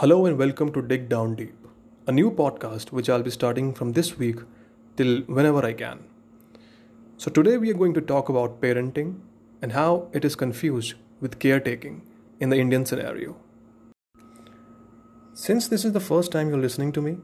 Hello and welcome to Dig Down Deep, a new podcast which I'll be starting from this week till whenever I can. So, today we are going to talk about parenting and how it is confused with caretaking in the Indian scenario. Since this is the first time you're listening to me,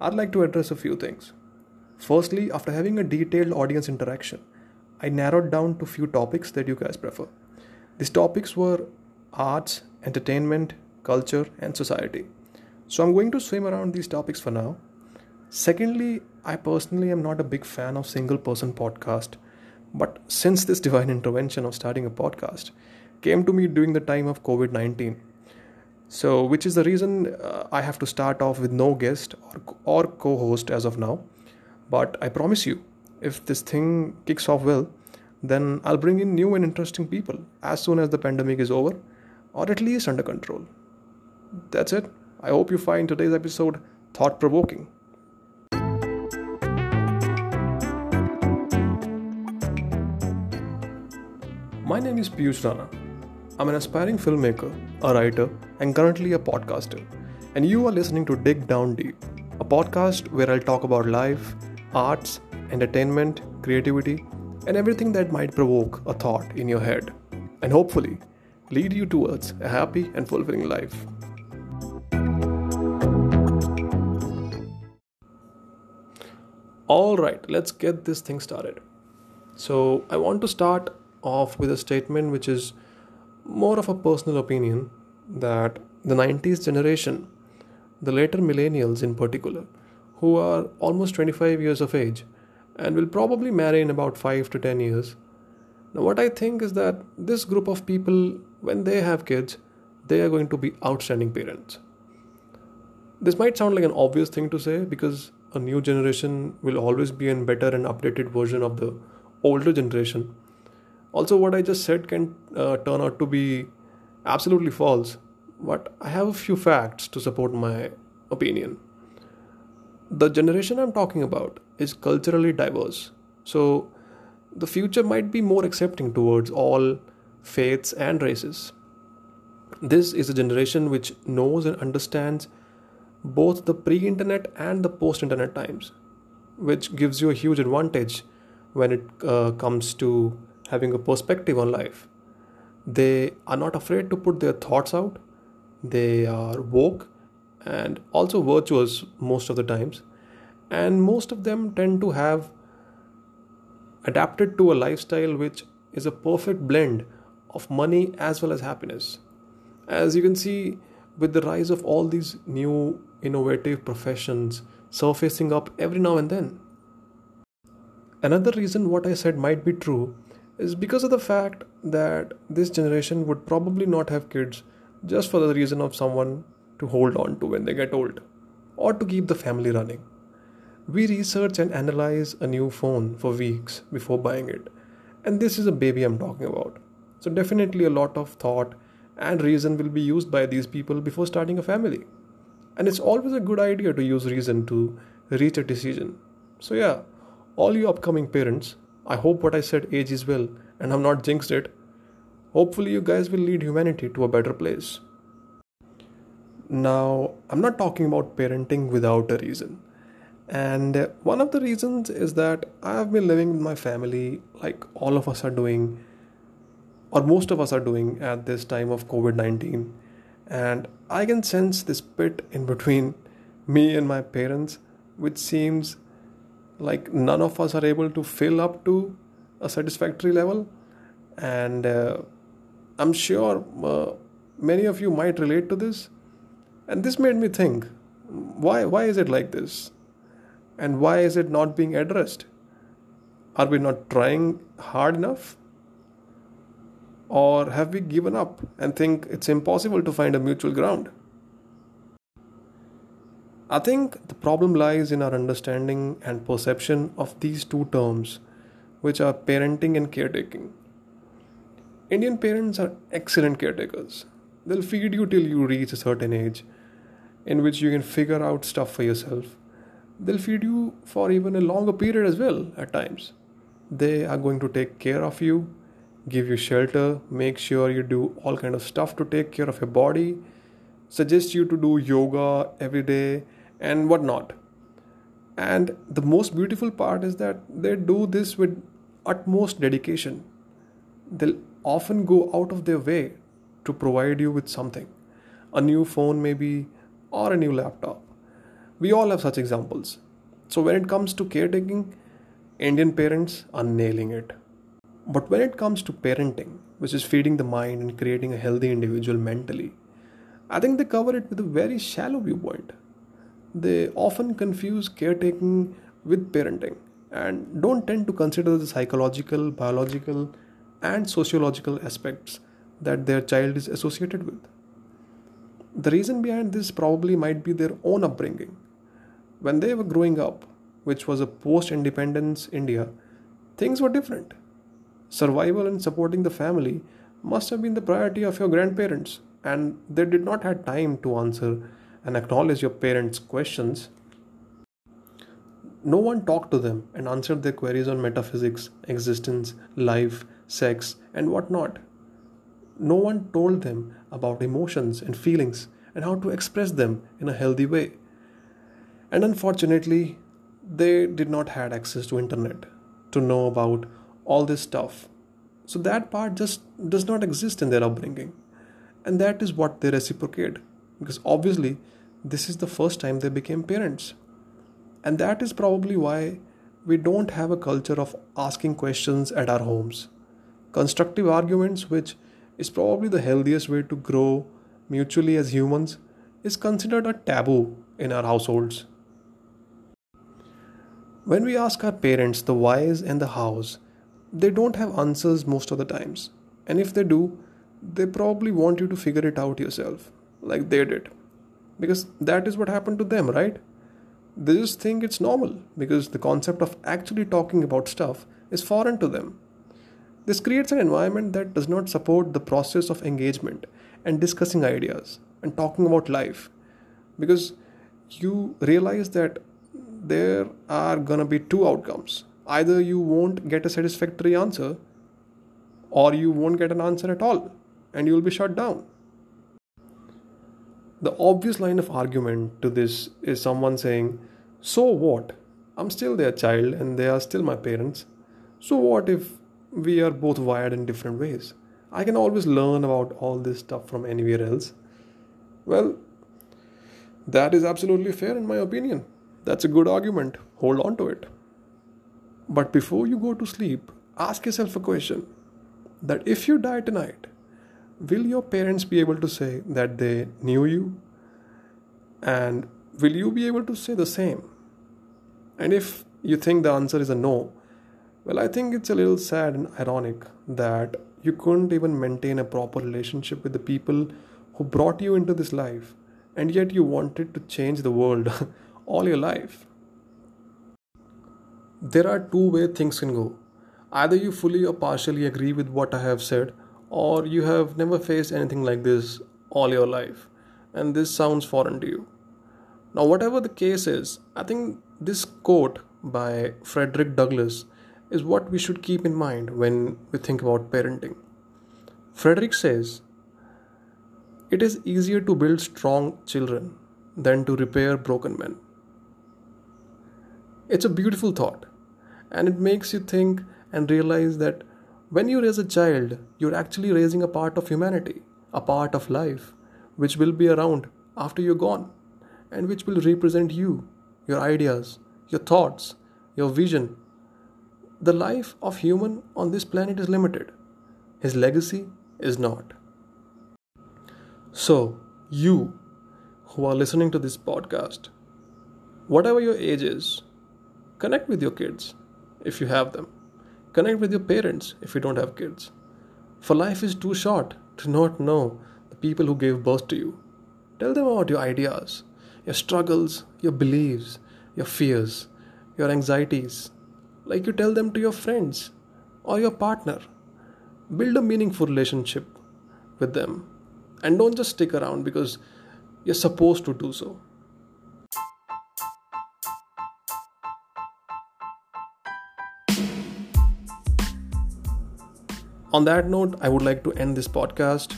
I'd like to address a few things. Firstly, after having a detailed audience interaction, I narrowed down to few topics that you guys prefer. These topics were arts, entertainment, culture, and society. So I'm going to swim around these topics for now. Secondly, I personally am not a big fan of single person podcast, but since this divine intervention of starting a podcast came to me during the time of COVID 19, so which is the reason uh, I have to start off with no guest or, or co host as of now. But I promise you, if this thing kicks off well, then I'll bring in new and interesting people as soon as the pandemic is over, or at least under control. That's it. I hope you find today's episode thought provoking. My name is Piyush Rana. I'm an aspiring filmmaker, a writer, and currently a podcaster. And you are listening to Dig Down Deep, a podcast where I'll talk about life, arts, entertainment, creativity, and everything that might provoke a thought in your head, and hopefully lead you towards a happy and fulfilling life. All right, let's get this thing started. So, I want to start off with a statement which is more of a personal opinion that the 90s generation, the later millennials in particular, who are almost 25 years of age and will probably marry in about 5 to 10 years. Now, what I think is that this group of people, when they have kids, they are going to be outstanding parents. This might sound like an obvious thing to say because a new generation will always be a better and updated version of the older generation. Also, what I just said can uh, turn out to be absolutely false, but I have a few facts to support my opinion. The generation I'm talking about is culturally diverse, so the future might be more accepting towards all faiths and races. This is a generation which knows and understands both the pre internet and the post internet times, which gives you a huge advantage when it uh, comes to having a perspective on life. They are not afraid to put their thoughts out, they are woke and also virtuous most of the times, and most of them tend to have adapted to a lifestyle which is a perfect blend of money as well as happiness. As you can see, with the rise of all these new innovative professions surfacing up every now and then. Another reason what I said might be true is because of the fact that this generation would probably not have kids just for the reason of someone to hold on to when they get old or to keep the family running. We research and analyze a new phone for weeks before buying it, and this is a baby I'm talking about. So, definitely a lot of thought and reason will be used by these people before starting a family. And it's always a good idea to use reason to reach a decision. So, yeah, all you upcoming parents, I hope what I said ages well and I've not jinxed it. Hopefully, you guys will lead humanity to a better place. Now, I'm not talking about parenting without a reason. And one of the reasons is that I have been living with my family like all of us are doing or most of us are doing at this time of COVID 19. And I can sense this pit in between me and my parents, which seems like none of us are able to fill up to a satisfactory level. And uh, I'm sure uh, many of you might relate to this. And this made me think why, why is it like this? And why is it not being addressed? Are we not trying hard enough? Or have we given up and think it's impossible to find a mutual ground? I think the problem lies in our understanding and perception of these two terms, which are parenting and caretaking. Indian parents are excellent caretakers. They'll feed you till you reach a certain age in which you can figure out stuff for yourself. They'll feed you for even a longer period as well at times. They are going to take care of you give you shelter make sure you do all kind of stuff to take care of your body suggest you to do yoga every day and whatnot. And the most beautiful part is that they do this with utmost dedication. They'll often go out of their way to provide you with something a new phone, maybe, or a new laptop. We all have such examples. So, when it comes to caretaking, Indian parents are nailing it. But when it comes to parenting, which is feeding the mind and creating a healthy individual mentally, I think they cover it with a very shallow viewpoint. They often confuse caretaking with parenting and don't tend to consider the psychological, biological, and sociological aspects that their child is associated with. The reason behind this probably might be their own upbringing. When they were growing up, which was a post independence India, things were different. Survival and supporting the family must have been the priority of your grandparents, and they did not have time to answer and acknowledge your parents' questions. No one talked to them and answered their queries on metaphysics, existence, life, sex, and whatnot. No one told them about emotions and feelings and how to express them in a healthy way. And unfortunately, they did not had access to internet to know about all this stuff. So that part just does not exist in their upbringing. And that is what they reciprocate because obviously this is the first time they became parents. And that is probably why we don't have a culture of asking questions at our homes. Constructive arguments, which is probably the healthiest way to grow mutually as humans, is considered a taboo in our households. When we ask our parents the whys and the hows, they don't have answers most of the times. And if they do, they probably want you to figure it out yourself, like they did. Because that is what happened to them, right? They just think it's normal because the concept of actually talking about stuff is foreign to them. This creates an environment that does not support the process of engagement and discussing ideas and talking about life because you realize that there are gonna be two outcomes. Either you won't get a satisfactory answer, or you won't get an answer at all, and you will be shut down. The obvious line of argument to this is someone saying, So what? I'm still their child and they are still my parents. So what if we are both wired in different ways? I can always learn about all this stuff from anywhere else. Well, that is absolutely fair in my opinion. That's a good argument. Hold on to it. But before you go to sleep, ask yourself a question that if you die tonight, will your parents be able to say that they knew you? And will you be able to say the same? And if you think the answer is a no, well, I think it's a little sad and ironic that you couldn't even maintain a proper relationship with the people who brought you into this life, and yet you wanted to change the world all your life. There are two ways things can go. Either you fully or partially agree with what I have said, or you have never faced anything like this all your life, and this sounds foreign to you. Now, whatever the case is, I think this quote by Frederick Douglass is what we should keep in mind when we think about parenting. Frederick says, It is easier to build strong children than to repair broken men. It's a beautiful thought, and it makes you think and realize that when you raise a child, you're actually raising a part of humanity, a part of life, which will be around after you're gone, and which will represent you, your ideas, your thoughts, your vision. The life of human on this planet is limited. His legacy is not. So, you who are listening to this podcast, whatever your age is, Connect with your kids if you have them. Connect with your parents if you don't have kids. For life is too short to not know the people who gave birth to you. Tell them about your ideas, your struggles, your beliefs, your fears, your anxieties, like you tell them to your friends or your partner. Build a meaningful relationship with them and don't just stick around because you're supposed to do so. On that note, I would like to end this podcast.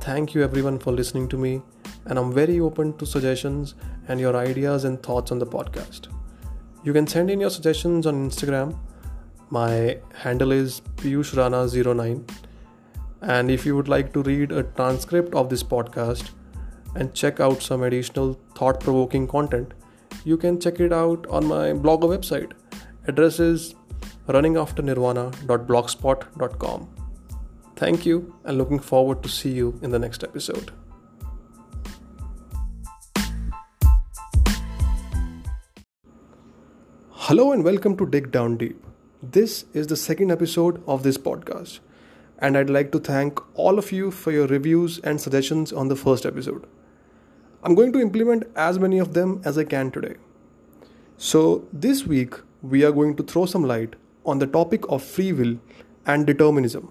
Thank you everyone for listening to me and I'm very open to suggestions and your ideas and thoughts on the podcast. You can send in your suggestions on Instagram. My handle is Piyush Rana09. And if you would like to read a transcript of this podcast and check out some additional thought provoking content, you can check it out on my blog or website. Address is runningafternirvana.blogspot.com. Thank you and looking forward to see you in the next episode. Hello and welcome to Dig Down Deep. This is the second episode of this podcast, and I'd like to thank all of you for your reviews and suggestions on the first episode. I'm going to implement as many of them as I can today. So, this week we are going to throw some light on the topic of free will and determinism.